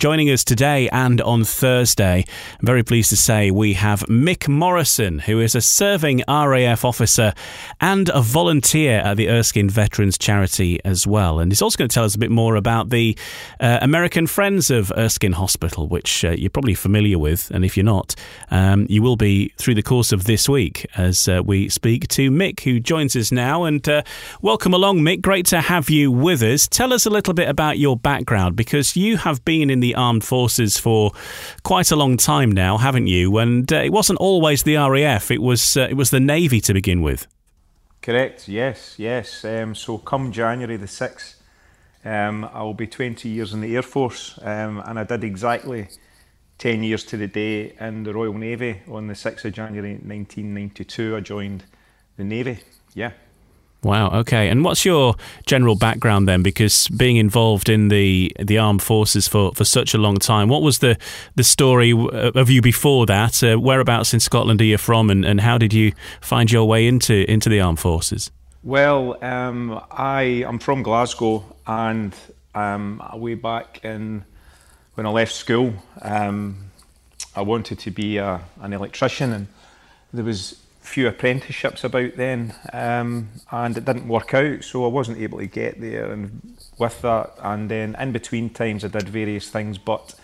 Joining us today and on Thursday, I'm very pleased to say we have Mick Morrison, who is a serving RAF officer and a volunteer at the Erskine Veterans Charity as well. And he's also going to tell us a bit more about the uh, American Friends of Erskine Hospital, which uh, you're probably familiar with. And if you're not, um, you will be through the course of this week as uh, we speak to Mick, who joins us now. And uh, welcome along, Mick. Great to have you with us. Tell us a little bit about your background because you have been in the the armed forces for quite a long time now, haven't you? And uh, it wasn't always the RAF; it was uh, it was the Navy to begin with. Correct. Yes. Yes. Um, so come January the sixth, um, I will be twenty years in the Air Force, um, and I did exactly. 10 years to the day in the Royal Navy on the 6th of January 1992 I joined the Navy yeah Wow. Okay. And what's your general background then? Because being involved in the the armed forces for, for such a long time, what was the the story of you before that? Uh, whereabouts in Scotland are you from, and, and how did you find your way into into the armed forces? Well, um, I am from Glasgow, and um, way back in when I left school, um, I wanted to be a, an electrician, and there was few apprenticeships about then, um, and it didn't work out, so I wasn't able to get there. And with that, and then in between times, I did various things, but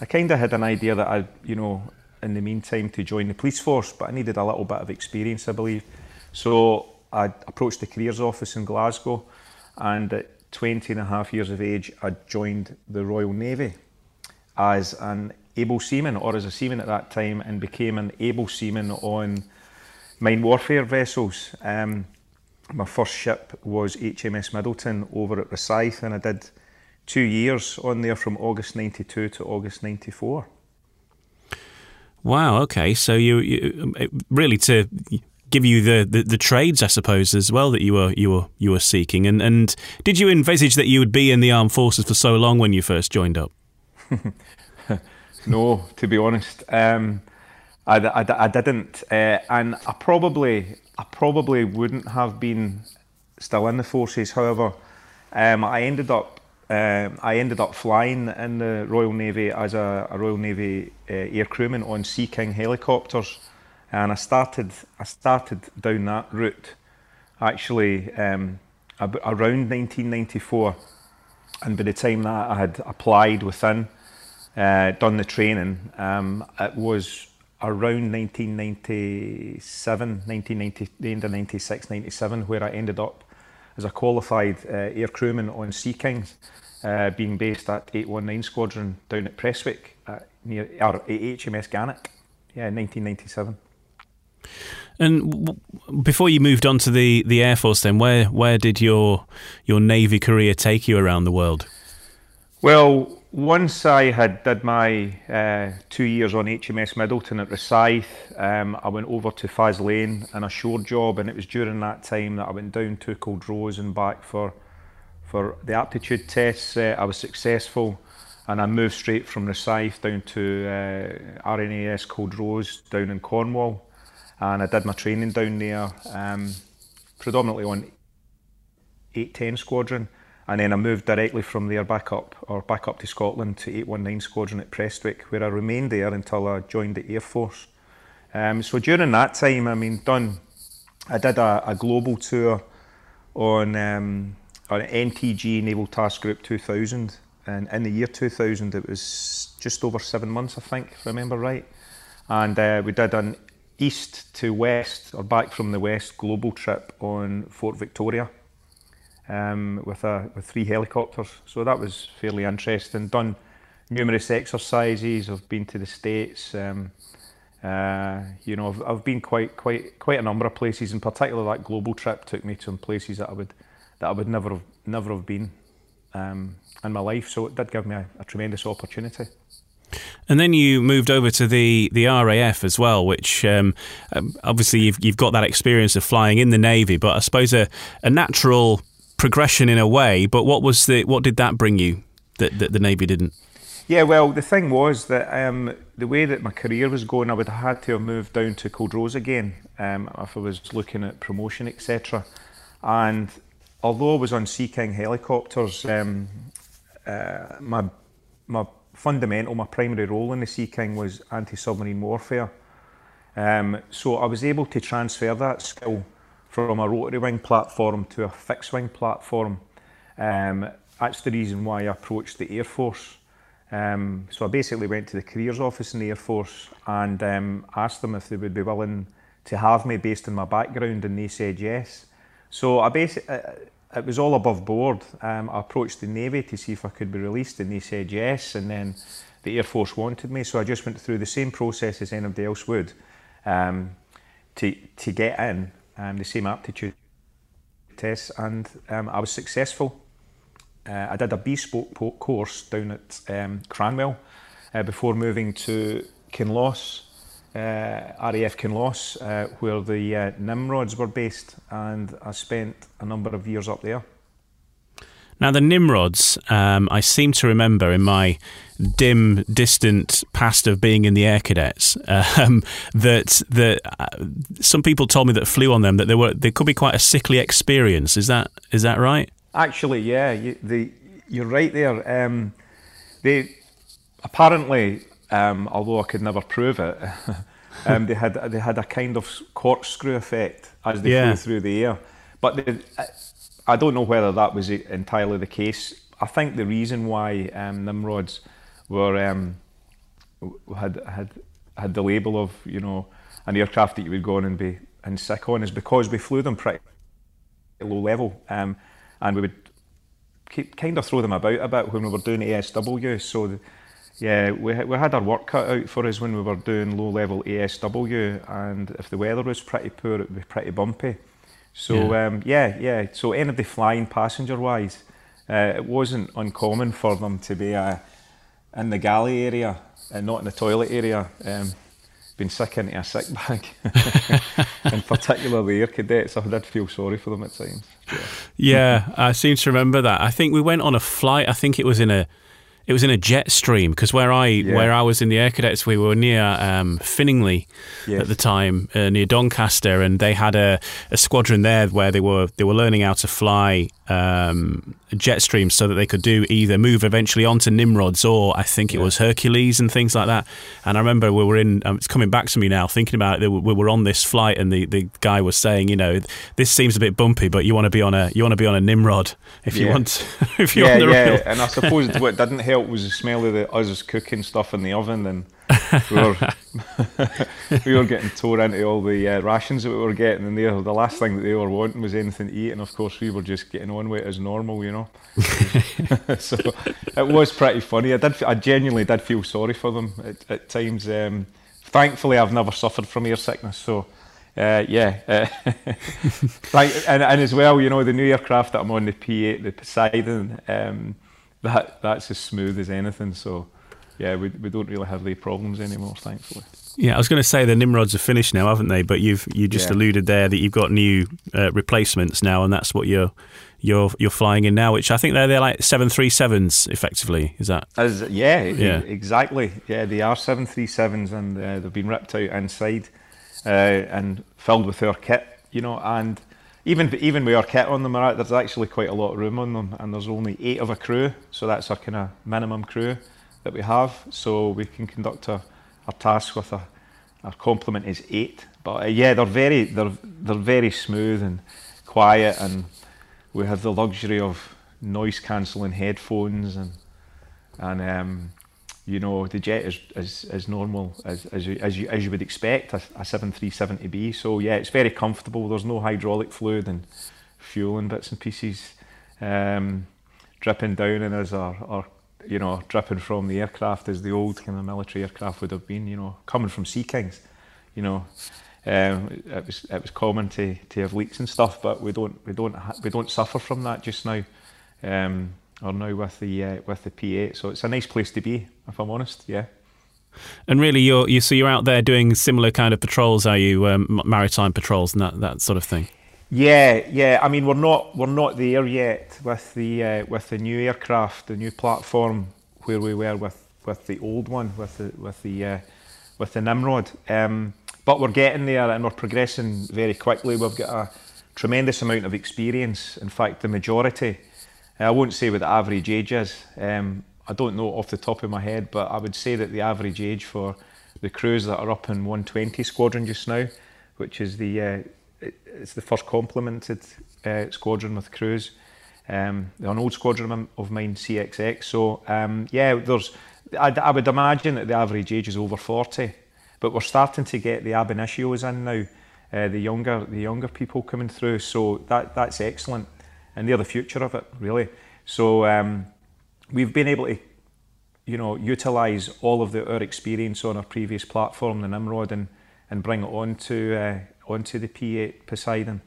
I kind of had an idea that I, you know, in the meantime, to join the police force, but I needed a little bit of experience, I believe. So I approached the careers office in Glasgow, and at 20 and a half years of age, I joined the Royal Navy as an able seaman, or as a seaman at that time, and became an able seaman on mine warfare vessels. Um, my first ship was HMS Middleton over at Rosyth, and I did two years on there from August 92 to August 94. Wow, okay. So you, you really to give you the, the, the, trades, I suppose, as well that you were you were you were seeking. And and did you envisage that you would be in the armed forces for so long when you first joined up? no, to be honest. Um, I, I, I didn't, uh, and I probably I probably wouldn't have been still in the forces. However, um, I ended up um, I ended up flying in the Royal Navy as a, a Royal Navy uh, air crewman on Sea King helicopters, and I started I started down that route actually um, around 1994, and by the time that I had applied within, uh, done the training, um, it was around 1997, 1990, the end of 96, 97, where I ended up as a qualified uh, air crewman on Sea Kings, uh, being based at 819 Squadron down at Prestwick, uh, near or HMS Gannet, yeah, 1997. And w- before you moved on to the, the Air Force, then where where did your your Navy career take you around the world? Well, once I had did my uh, two years on HMS Middleton at Rosyth, um, I went over to Faslane and a shore job, and it was during that time that I went down to Culdrose and back for for the aptitude tests. Uh, I was successful, and I moved straight from Rosyth down to uh, RNAS Culdrose down in Cornwall, and I did my training down there, um, predominantly on 810 Squadron and then I moved directly from there back up, or back up to Scotland to 819 Squadron at Prestwick, where I remained there until I joined the Air Force. Um, so during that time, I mean, done, I did a, a global tour on, um, on NTG Naval Task Group 2000, and in the year 2000, it was just over seven months, I think, if I remember right. And uh, we did an east to west, or back from the west, global trip on Fort Victoria um, with a with three helicopters. So that was fairly interesting. Done numerous exercises. I've been to the states. Um, uh, you know, I've, I've been quite quite quite a number of places. In particular, that global trip took me to some places that I would that I would never have never have been um, in my life. So it did give me a, a tremendous opportunity. And then you moved over to the, the RAF as well, which um, um, obviously you've, you've got that experience of flying in the Navy, but I suppose a, a natural progression in a way. But what was the what did that bring you that, that the Navy didn't? Yeah, well, the thing was that um, the way that my career was going, I would have had to have moved down to Culdrose again um, if I was looking at promotion, etc. And although I was on Sea King helicopters, um, uh, my my fundamental, my primary role in the Sea King was anti-submarine warfare. Um, so I was able to transfer that skill from a rotary wing platform to a fixed wing platform. Um, that's the reason why I approached the Air Force. Um, so I basically went to the careers office in the Air Force and um, asked them if they would be willing to have me based on my background, and they said yes. So I basically, uh, it was all above board. Um, I approached the Navy to see if I could be released, and they said yes. And then the Air Force wanted me, so I just went through the same process as anybody else would um, to to get in, um, the same aptitude tests, and um, I was successful. Uh, I did a bespoke course down at um, Cranwell uh, before moving to Kinloss, uh, RAF Kinloss, uh, where the uh, Nimrods were based, and I spent a number of years up there. Now, the Nimrods, um, I seem to remember in my dim, distant past of being in the Air Cadets um, that that uh, some people told me that flew on them that they were they could be quite a sickly experience. Is that is that right? Actually, yeah, you, the, you're right there. Um, they apparently, um, although I could never prove it, um, they had they had a kind of corkscrew effect as they yeah. flew through the air. But they, I don't know whether that was entirely the case. I think the reason why um, Nimrods were um, had had had the label of you know an aircraft that you would go on and be and sick on is because we flew them pretty low level. Um, and we would keep, kind of throw them about a bit when we were doing ASW. So, the, yeah, we, we had our work cut out for us when we were doing low level ASW, and if the weather was pretty poor, it would be pretty bumpy. So, yeah, um, yeah, yeah. So, anybody flying passenger wise, uh, it wasn't uncommon for them to be uh, in the galley area and not in the toilet area. Um, been sick into a sick bag, and particularly air cadets. I did feel sorry for them at times. Yeah. yeah, I seem to remember that. I think we went on a flight. I think it was in a it was in a Jetstream because where I yeah. where I was in the air cadets, we were near um, Finningley yes. at the time, uh, near Doncaster, and they had a, a squadron there where they were they were learning how to fly um, Jetstreams so that they could do either move eventually onto Nimrods or I think it yeah. was Hercules and things like that. And I remember we were in. Um, it's coming back to me now, thinking about it. We were on this flight, and the, the guy was saying, you know, this seems a bit bumpy, but you want to be on a you want to be on a Nimrod if you want. if you yeah, want the yeah. real. And I suppose what didn't help help was the smell of the us cooking stuff in the oven, and we were we were getting tore into all the uh, rations that we were getting, and they, the last thing that they were wanting was anything to eat, and of course we were just getting on with it as normal, you know. so it was pretty funny. I did, I genuinely did feel sorry for them at, at times. Um, thankfully, I've never suffered from air sickness, so. Uh, yeah, uh, and, and as well, you know, the new aircraft that I'm on, the P8, the Poseidon, um, that that's as smooth as anything. So yeah, we we don't really have the problems anymore, thankfully. Yeah, I was going to say the Nimrods are finished now, haven't they? But you've you just yeah. alluded there that you've got new uh, replacements now, and that's what you're you're you're flying in now. Which I think they're they're like seven three sevens, effectively. Is that? As yeah, yeah, exactly. Yeah, they are seven three sevens, and uh, they've been ripped out inside uh, and filled with our kit. You know, and even even with our kit on them, there's actually quite a lot of room on them, and there's only eight of a crew, so that's our kind of minimum crew that we have. So we can conduct our, our task with a our complement is eight. But uh, yeah, they're very they're they're very smooth and quiet, and we have the luxury of noise cancelling headphones and and um, you know the jet is as, as normal as, as, you, as, you, as you would expect a, a 737 to be so yeah it's very comfortable there's no hydraulic fluid and fuel and bits and pieces um, dripping down in us or, or you know dripping from the aircraft as the old kind of military aircraft would have been you know coming from Sea Kings you know um, it was it was common to, to have leaks and stuff but we don't we don't we don't suffer from that just now um, or now with the uh, with the P8. So it's a nice place to be, if I'm honest. Yeah. And really, you're you so you're out there doing similar kind of patrols, are you? Um, maritime patrols and that that sort of thing. Yeah, yeah. I mean, we're not we're not there yet with the uh, with the new aircraft, the new platform where we were with, with the old one, with the with the uh, with the Nimrod. Um, but we're getting there and we're progressing very quickly. We've got a tremendous amount of experience. In fact, the majority I won't say what the average age is. Um, I don't know off the top of my head, but I would say that the average age for the crews that are up in 120 squadron just now, which is the uh, it's the first complemented uh, squadron with crews. Um, an old squadron of mine, CXX. So um, yeah, there's. I, I, would imagine that the average age is over 40, but we're starting to get the ab initios in now, uh, the younger the younger people coming through. So that that's excellent, and they're the future of it, really. So um, we've been able to, you know, utilise all of the, our experience on our previous platform, the Nimrod, and and bring it onto uh, onto the P8 Poseidon.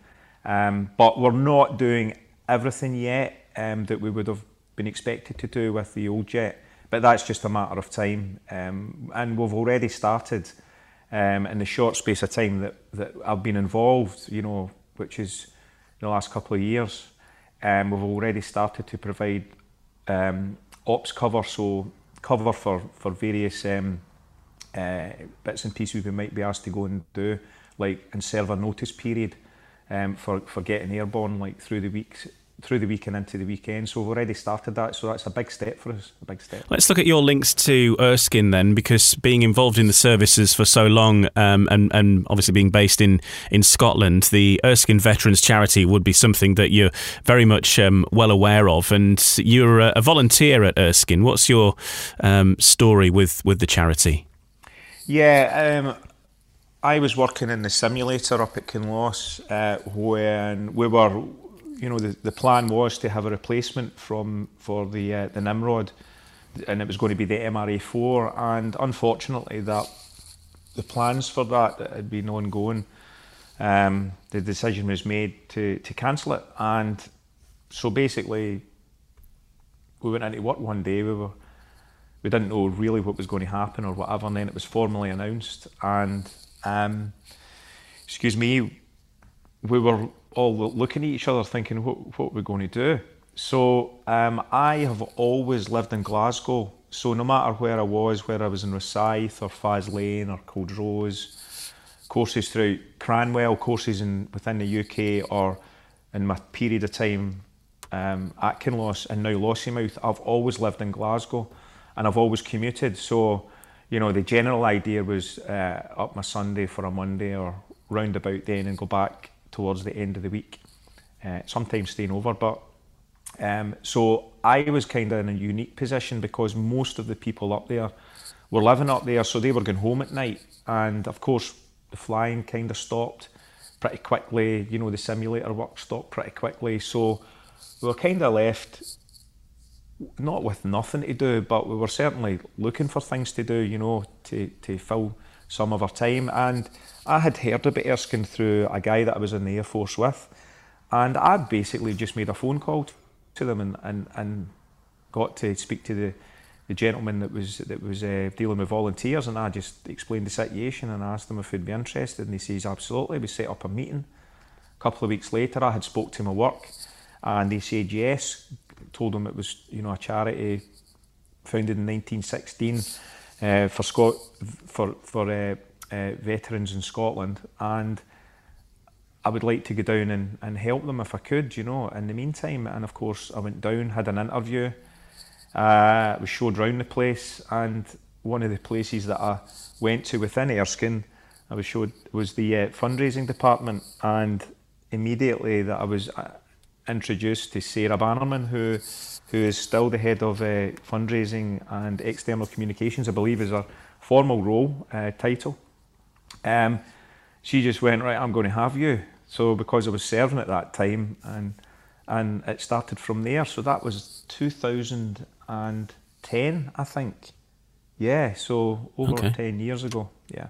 Um, but we're not doing everything yet um, that we would have been expected to do with the old jet. But that's just a matter of time. Um, and we've already started um, in the short space of time that, that I've been involved, you know, which is the last couple of years. Um, we've already started to provide um, ops cover, so cover for, for various um, uh, bits and pieces we might be asked to go and do, like and serve a notice period um, for, for getting airborne like through the weeks through the weekend into the weekend. So we've already started that. So that's a big step for us. A big step. Let's look at your links to Erskine then, because being involved in the services for so long, um, and and obviously being based in in Scotland, the Erskine Veterans Charity would be something that you're very much um, well aware of. And you're a, volunteer at Erskine. What's your um, story with with the charity? Yeah. Um, I was working in the simulator up at Kinloss uh, when we were you know, the, the plan was to have a replacement from for the uh, the Nimrod, and it was going to be the MRA4. And unfortunately, that the plans for that, had been ongoing, um, the decision was made to to cancel it. And so basically, we went into work one day. We were we didn't know really what was going to happen or whatever. And then it was formally announced, and um, excuse me, we were all looking at each other thinking, what, what are we going to do? So um, I have always lived in Glasgow. So no matter where I was, whether I was in Rosyth or Faslane or Culdrose, courses throughout Cranwell, courses in within the UK or in my period of time um, at Kinloss and now Lossiemouth, I've always lived in Glasgow and I've always commuted. So, you know, the general idea was uh, up my Sunday for a Monday or round about then and go back towards the end of the week, uh, sometimes staying over. But um, so I was kind of in a unique position because most of the people up there were living up there, so they were going home at night. And of course, the flying kind of stopped pretty quickly. You know, the simulator work stopped pretty quickly. So we were kind of left not with nothing to do, but we were certainly looking for things to do, you know, to, to fill some of our time. And I had heard about Erskine through a guy that I was in the Air Force with. And I basically just made a phone call to them and, and, and got to speak to the, the gentleman that was that was uh, dealing with volunteers. And I just explained the situation and asked them if he'd be interested. And he says, absolutely. We set up a meeting. A couple of weeks later, I had spoke to him at work and they said yes. Told him it was, you know, a charity founded in 1916 uh, for Scot for for uh, uh, veterans in Scotland, and I would like to go down and, and help them if I could, you know. In the meantime, and of course, I went down, had an interview, uh, was showed around the place, and one of the places that I went to within Erskine, I was showed was the uh, fundraising department, and immediately that I was uh, introduced to Sarah Bannerman, who who is still the head of uh, fundraising and external communications, I believe is her formal role uh, title. Um, she just went right. I'm going to have you. So because I was serving at that time, and and it started from there. So that was 2010, I think. Yeah, so over okay. 10 years ago. Yeah.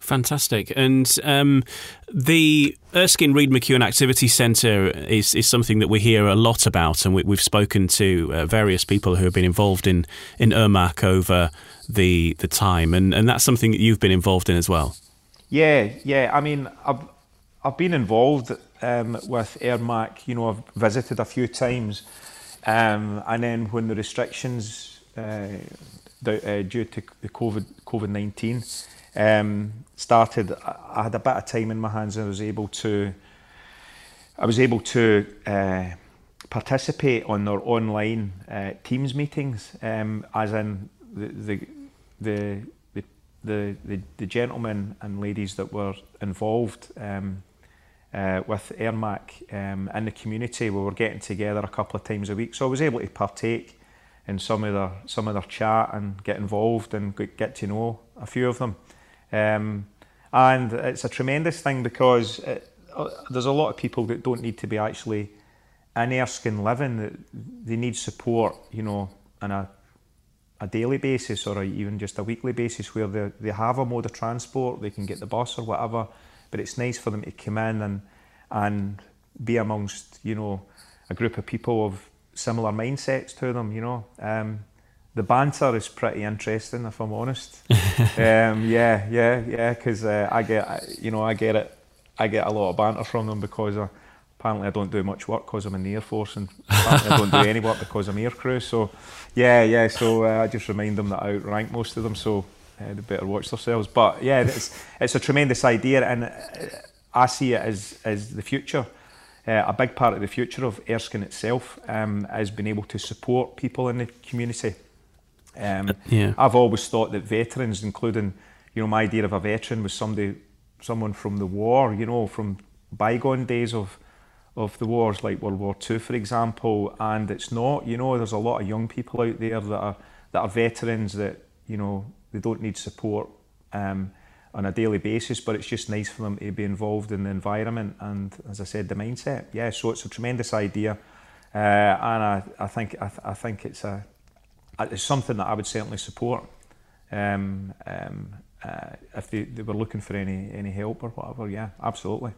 Fantastic. And um, the Erskine Reed McEwen Activity Centre is, is something that we hear a lot about, and we, have spoken to uh, various people who have been involved in, in Ermac over the, the time, and, and that's something that you've been involved in as well. Yeah, yeah. I mean, I've, I've been involved um, with Ermac, you know, I've visited a few times, um, and then when the restrictions uh, uh, due to the COVID COVID nineteen um, started, I had a bit of time in my hands and I was able to, I was able to uh, participate on their online uh, Teams meetings, um, as in the the, the the, the, the gentlemen and ladies that were involved um, uh, with ERMAC um, in the community, we were getting together a couple of times a week. So I was able to partake in some of their some of their chat and get involved and get to know a few of them. Um, and it's a tremendous thing because it, uh, there's a lot of people that don't need to be actually in Erskine living. They need support, you know, on a a daily basis or a, even just a weekly basis where they, they have a mode of transport, they can get the bus or whatever, but it's nice for them to come in and and be amongst, you know, a group of people of similar mindsets to them, you know. Um, the banter is pretty interesting, if I'm honest. um, yeah, yeah, yeah, because uh, I get, you know, I get it. I get a lot of banter from them because uh, apparently I don't do much work because I'm in the Air Force, and apparently I don't do any work because I'm air crew. So, yeah, yeah. So uh, I just remind them that I outrank most of them, so uh, they better watch themselves. But yeah, it's it's a tremendous idea, and uh, I see it as as the future. Uh, a big part of the future of Erskine itself um, is being able to support people in the community. Um, uh, yeah. I've always thought that veterans, including, you know, my idea of a veteran was somebody, someone from the war, you know, from bygone days of of the wars, like World War Two, for example. And it's not, you know, there's a lot of young people out there that are that are veterans that you know they don't need support. Um, on a daily basis, but it's just nice for them to be involved in the environment and, as I said, the mindset. Yeah, so it's a tremendous idea, uh, and I, I think I, th- I think it's a it's something that I would certainly support. Um, um, uh, if they, they were looking for any any help or whatever, yeah, absolutely.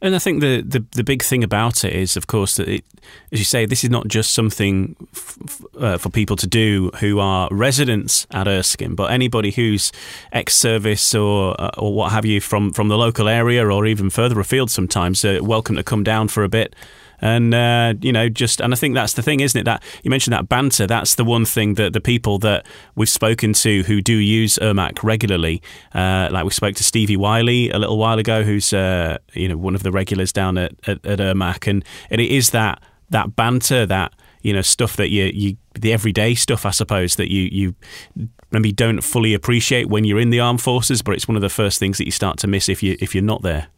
And I think the, the, the big thing about it is, of course, that it, as you say, this is not just something f- uh, for people to do who are residents at Erskine, but anybody who's ex-service or uh, or what have you from from the local area or even further afield. Sometimes uh, welcome to come down for a bit and uh, you know just and I think that's the thing, isn't it? That you mentioned that banter. That's the one thing that the people that we've spoken to who do use ERMAC regularly, uh, like we spoke to Stevie Wiley a little while ago, who's uh, you know one of the regulars down at, at, at ERMAC, and, and it is that that banter that you know stuff that you you the everyday stuff I suppose that you you maybe don't fully appreciate when you're in the armed forces but it's one of the first things that you start to miss if you if you're not there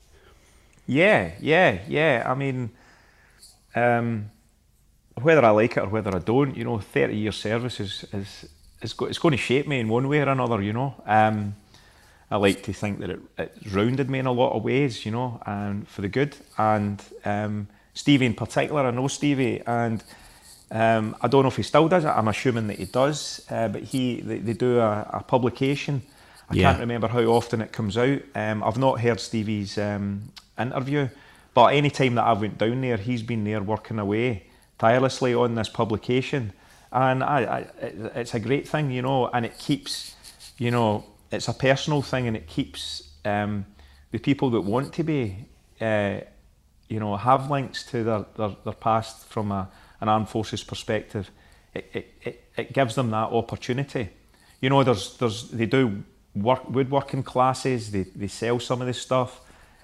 yeah yeah yeah I mean um, whether I like it or whether I don't, you know, 30 year service is, is, is go, it's going to shape me in one way or another, you know. Um, I like to think that it, it's rounded me in a lot of ways, you know, and for the good. And um, Stevie in particular, I know Stevie, and um, I don't know if he still does it. I'm assuming that he does, uh, but he they, they do a, a, publication. I yeah. can't remember how often it comes out. Um, I've not heard Stevie's um, interview, but any time that I went down there, he's been there working away tirelessly on this publication, and I, I, it's a great thing, you know, and it keeps, you know, it's a personal thing, and it keeps um, the people that want to be, uh, you know, have links to their, their, their past from a, an armed forces perspective. It, it, it, it gives them that opportunity. You know, there's there's they do work woodworking classes. They they sell some of this stuff.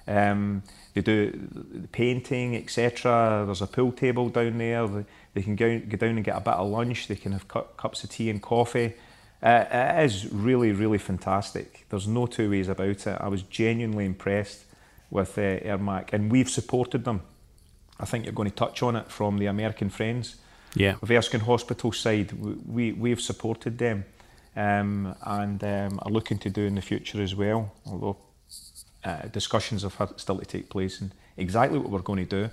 Um, they do painting, etc. There's a pool table down there. They, they can go, go down and get a bit of lunch. They can have cu- cups of tea and coffee. Uh, it is really, really fantastic. There's no two ways about it. I was genuinely impressed with uh, ERMAC, and we've supported them. I think you're going to touch on it from the American Friends. Yeah. Of Erskine Hospital side, we, we, have supported them um, and um, are looking to do in the future as well, although uh, discussions have had still to take place and exactly what we're going to do.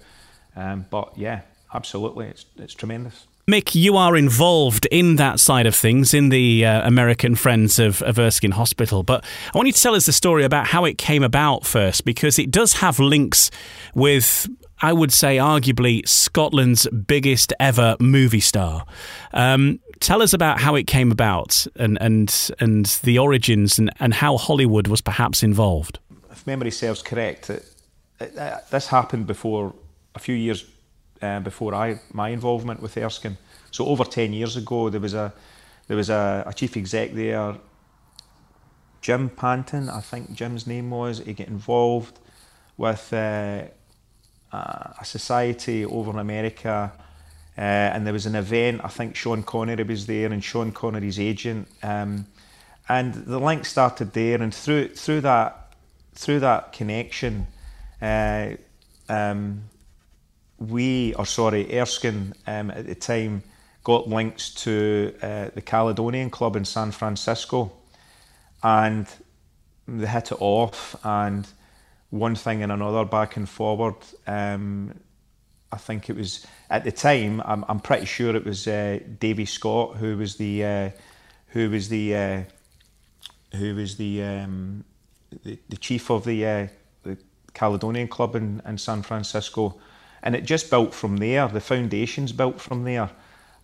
Um, but yeah, absolutely, it's it's tremendous. Mick, you are involved in that side of things in the uh, American Friends of, of Erskine Hospital. But I want you to tell us the story about how it came about first, because it does have links with, I would say, arguably Scotland's biggest ever movie star. Um, tell us about how it came about and, and, and the origins and, and how Hollywood was perhaps involved memory serves correct, it, it, it, this happened before a few years uh, before I my involvement with Erskine. So over ten years ago, there was a there was a, a chief exec there, Jim Panton, I think Jim's name was. He got involved with uh, a society over in America uh, and there was an event. I think Sean Connery was there, and Sean Connery's agent, um, and the link started there. And through through that through that connection, uh, um, we, or sorry, Erskine um, at the time got links to uh, the Caledonian Club in San Francisco, and they hit it off. And one thing and another, back and forward. Um, I think it was at the time. I'm, I'm pretty sure it was uh, Davy Scott who was the uh, who was the uh, who was the, um, the, the chief of the uh, the Caledonian Club in, in San Francisco, and it just built from there. The foundations built from there,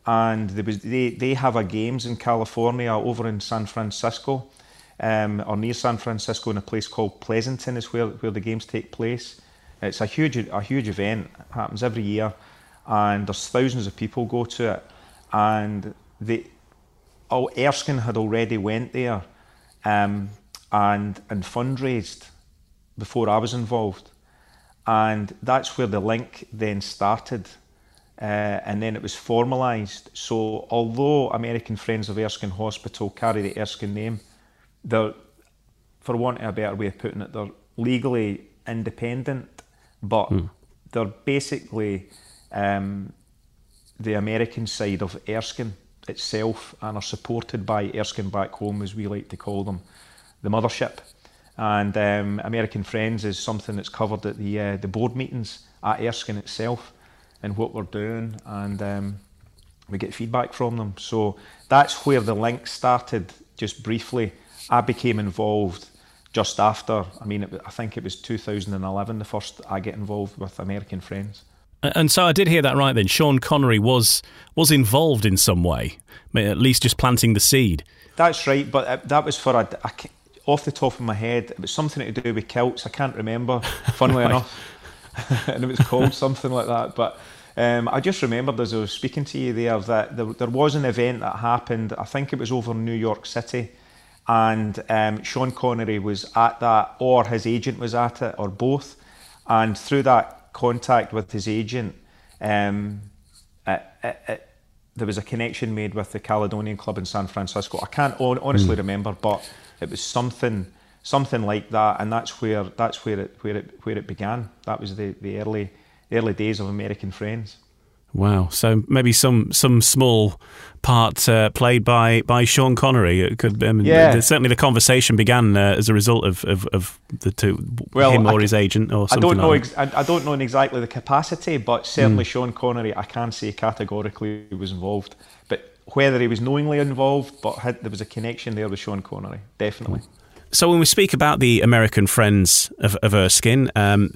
and there was they they have a games in California over in San Francisco. Um, or near San Francisco in a place called Pleasanton is where, where the games take place it's a huge, a huge event. It happens every year, and there's thousands of people go to it. And the, oh, Erskine had already went there, um, and and fundraised before I was involved, and that's where the link then started. Uh, and then it was formalised. So, although American Friends of Erskine Hospital carry the Erskine name, they're, for want of a better way of putting it, they're legally independent but mm. they're basically um, the American side of Erskine itself and are supported by Erskine back home, as we like to call them, the mothership. And um, American Friends is something that's covered at the uh, the board meetings at Erskine itself and what we're doing, and um, we get feedback from them. So that's where the link started. Just briefly, I became involved just after. I mean, it, I think it was 2011 the first I get involved with American Friends. And so I did hear that right then. Sean Connery was was involved in some way, at least just planting the seed. That's right, but uh, that was for a, a, off the top of my head. It was something to do with kilts. I can't remember. Funnily enough, and it was called something like that. But um, I just remembered as I was speaking to you there that there, there was an event that happened. I think it was over in New York City and um, Sean Connery was at that, or his agent was at it, or both. And through that contact with his agent, um, it, it, it, there was a connection made with the Caledonian Club in San Francisco. I can't honestly mm. remember, but it was something something like that, and that's where that's where it where it where it began. That was the, the early early days of American Friends. Wow. So maybe some some small part uh, played by, by Sean Connery. It could. I mean, yeah. certainly, the conversation began uh, as a result of, of, of, the two, well, him or I, his agent, or something. I don't know. Like ex- I, I, don't know in exactly the capacity, but certainly mm. Sean Connery, I can say categorically was involved. But whether he was knowingly involved, but had, there was a connection there with Sean Connery, definitely. So when we speak about the American friends of, of Erskine, um,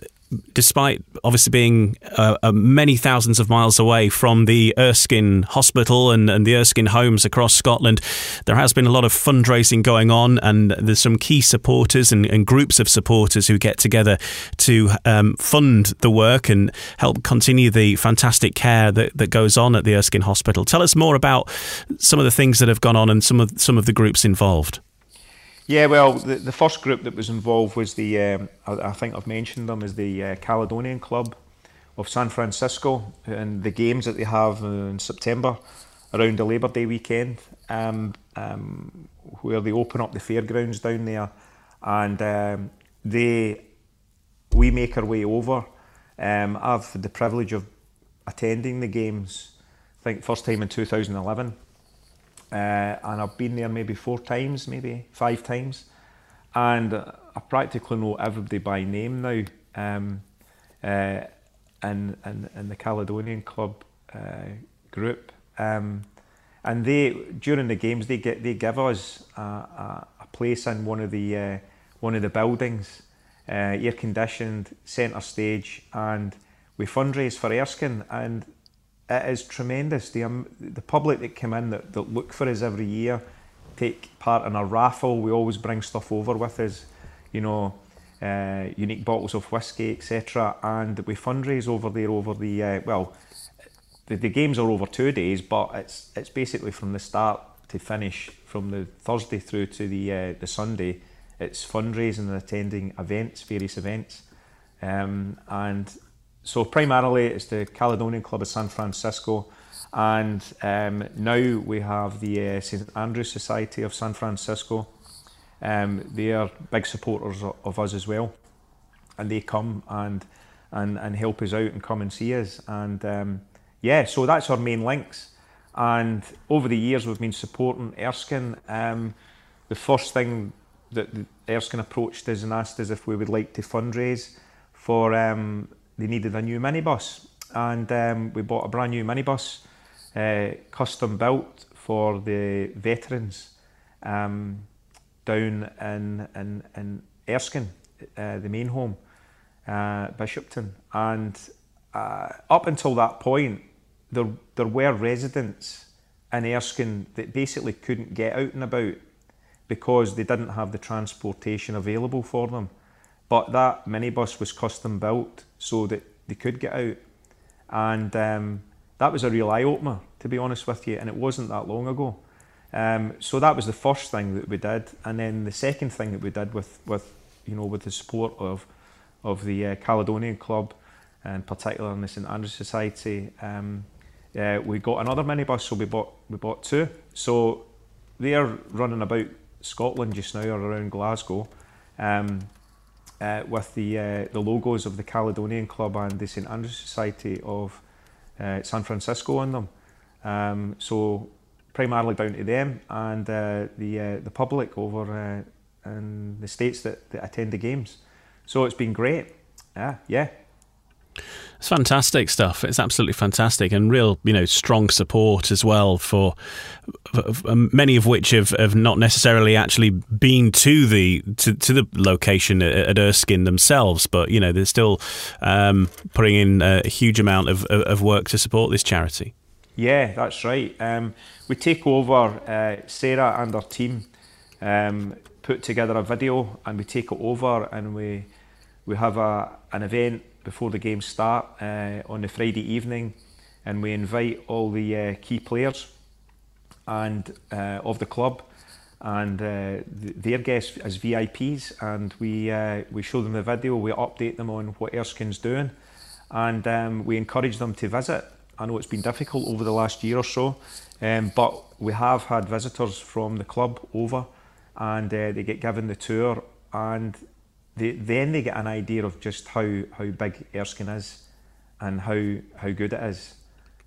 despite obviously being uh, uh, many thousands of miles away from the Erskine Hospital and, and, the Erskine homes across Scotland, there has been a lot of fundraising going on, and there's some key supporters and, and groups of supporters who get together to um, fund the work and help continue the fantastic care that, that goes on at the Erskine Hospital. Tell us more about some of the things that have gone on and some of some of the groups involved. Yeah, well, the, the first group that was involved was the, um, I, I, think I've mentioned them, is the uh, Caledonian Club of San Francisco and the games that they have in September around the Labour Day weekend, um, um, where they open up the fairgrounds down there, and um, they, we make our way over. Um, I've the privilege of attending the games. I think first time in 2011 uh, and I've been there maybe four times, maybe five times, and I practically know everybody by name now. Um, uh, in, the Caledonian Club uh, group, um, and they during the games they get they give us a, a, a place in one of the uh, one of the buildings, uh, air conditioned, centre stage, and we fundraise for Erskine, and it is tremendous. The um, the public that come in that, that look for us every year, take part in a raffle. We always bring stuff over with us, you know, uh, unique bottles of whiskey, etc. And we fundraise over there over the uh, well, the, the games are over two days, but it's it's basically from the start to finish, from the Thursday through to the uh, the Sunday. It's fundraising and attending events, various events, um, and so primarily it's the Caledonian Club of San Francisco And um, now we have the uh, St Andrews Society of San Francisco. Um, they are big supporters of, us as well, and they come and and and help us out and come and see us. And um, yeah, so that's our main links. And over the years, we've been supporting Erskine. Um, the first thing that Erskine approached us and asked us if we would like to fundraise for. They needed a new minibus, and um, we bought a brand new minibus uh, custom built for the veterans um, down in, in, in Erskine, uh, the main home, uh, Bishopton. And uh, up until that point, there, there were residents in Erskine that basically couldn't get out and about because they didn't have the transportation available for them. But that minibus was custom built so that they could get out. And um, that was a real eye opener, to be honest with you, and it wasn't that long ago. Um, so that was the first thing that we did, and then the second thing that we did with, with you know, with the support of of the uh, Caledonian Club, and particularly in the St Andrews Society, um, uh, we got another minibus, so we bought we bought two. So they're running about Scotland just now, or around Glasgow. Um, uh, with the uh, the logos of the Caledonian Club and the St Andrews Society of uh, San Francisco on them. Um, so primarily down to them and uh, the uh, the public over in the states that, that attend the games. So it's been great. Yeah, yeah. It's fantastic stuff. It's absolutely fantastic, and real, you know, strong support as well for, for um, many of which have, have not necessarily actually been to the to, to the location at, at Erskine themselves, but you know they're still um, putting in a huge amount of, of work to support this charity. Yeah, that's right. Um, we take over. Uh, Sarah and her team um, put together a video, and we take it over, and we we have a an event before the games start uh, on the Friday evening, and we invite all the uh, key players and uh, of the club and uh, th- their guests as VIPs, and we uh, we show them the video, we update them on what Erskine's doing, and um, we encourage them to visit. I know it's been difficult over the last year or so, um, but we have had visitors from the club over, and uh, they get given the tour, and they, then they get an idea of just how, how big Erskine is and how, how good it is.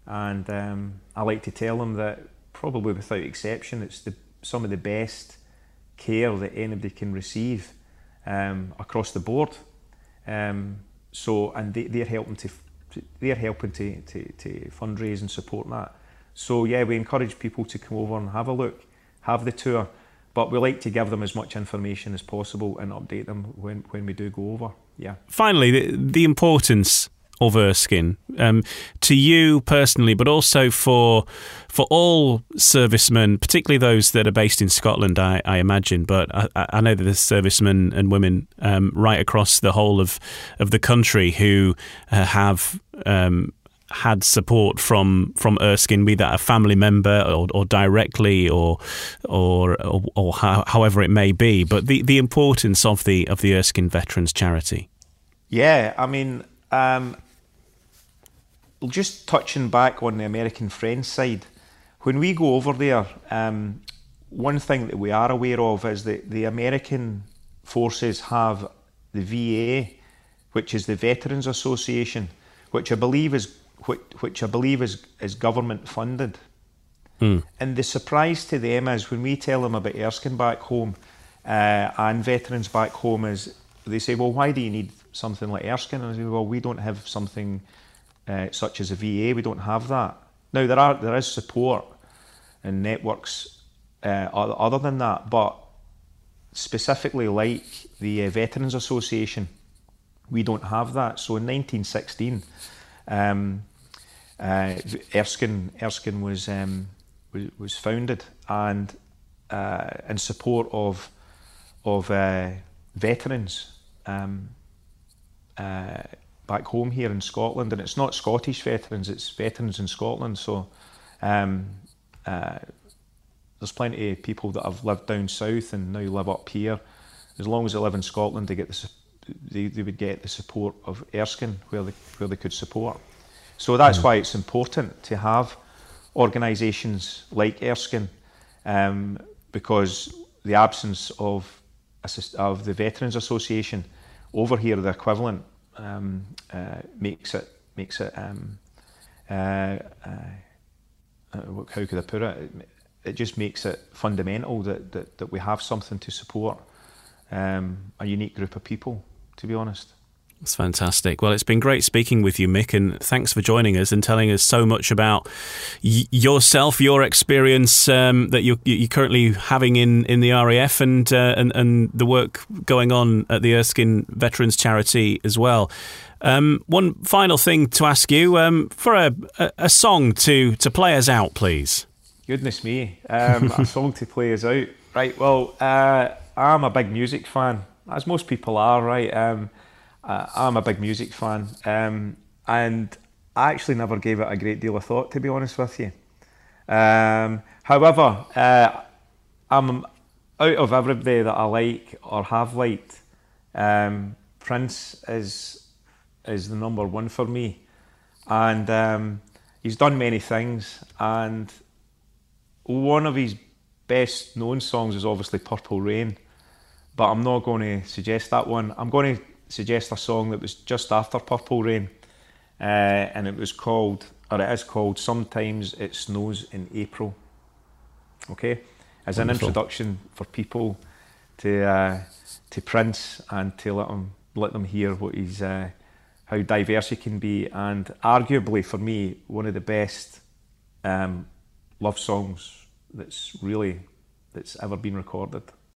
And um, I like to tell them that probably without exception, it's the, some of the best care that anybody can receive um, across the board. Um, so, and they, they're helping to they're helping to, to, to fundraise and support that. So yeah, we encourage people to come over and have a look, have the tour. But we like to give them as much information as possible and update them when, when we do go over. Yeah. Finally, the, the importance of Erskine um, to you personally, but also for for all servicemen, particularly those that are based in Scotland, I, I imagine. But I, I, know that there's servicemen and women um, right across the whole of of the country who uh, have um, had support from from Erskine, be that a family member or, or directly or or or, or how, however it may be. But the, the importance of the of the Erskine Veterans Charity. Yeah, I mean, um, just touching back on the American Friends side, when we go over there, um, one thing that we are aware of is that the American forces have the VA, which is the Veterans Association, which I believe is which, which I believe is, is government funded. Mm. And the surprise to them is when we tell them about Erskine back home uh, and veterans back home is they say, well, why do you need something like Erskine? And I say, well, we don't have something uh, such as a VA. We don't have that. Now there are there is support and networks uh, other than that, but specifically like the uh, Veterans Association, we don't have that. So in 1916 um, uh, Erskine, Erskine was, um, was, founded and uh, in support of of uh, veterans um, uh, back home here in Scotland, and it's not Scottish veterans; it's veterans in Scotland. So um, uh, there's plenty of people that have lived down south and now live up here. As long as they live in Scotland, they get the, they, they would get the support of Erskine where they where they could support. So that's mm. why it's important to have organisations like Erskine um, because the absence of of the Veterans Association over here, the equivalent um, uh, makes it makes it. Um, uh, uh, how could I put it? It just makes it fundamental that, that, that we have something to support um, a unique group of people. To be honest. That's fantastic. Well, it's been great speaking with you, Mick, and thanks for joining us and telling us so much about y- yourself, your experience um, that you're, you're, currently having in, in the RAF, and, uh, and and the work going on at the Erskine Veterans Charity as well. Um, one final thing to ask you um, for a, a, a, song to to play us out, please. Goodness me, um, a song to play us out. Right. Well, uh, I'm a big music fan, as most people are. Right. Um, uh, I'm a big music fan, um, and I actually never gave it a great deal of thought, to be honest with you. Um, however, uh, I'm out of everybody that I like or have liked. Um, Prince is is the number one for me, and um, he's done many things. And one of his best known songs is obviously "Purple Rain," but I'm not going to suggest that one. I'm going to suggest a song that was just after Purple Rain, uh, and it was called, or it is called, Sometimes It Snows in April. Okay, as Wonderful. an introduction for people to uh, to Prince and to let them let them hear what he's uh, how diverse he can be, and arguably for me one of the best um, love songs that's really that's ever been recorded.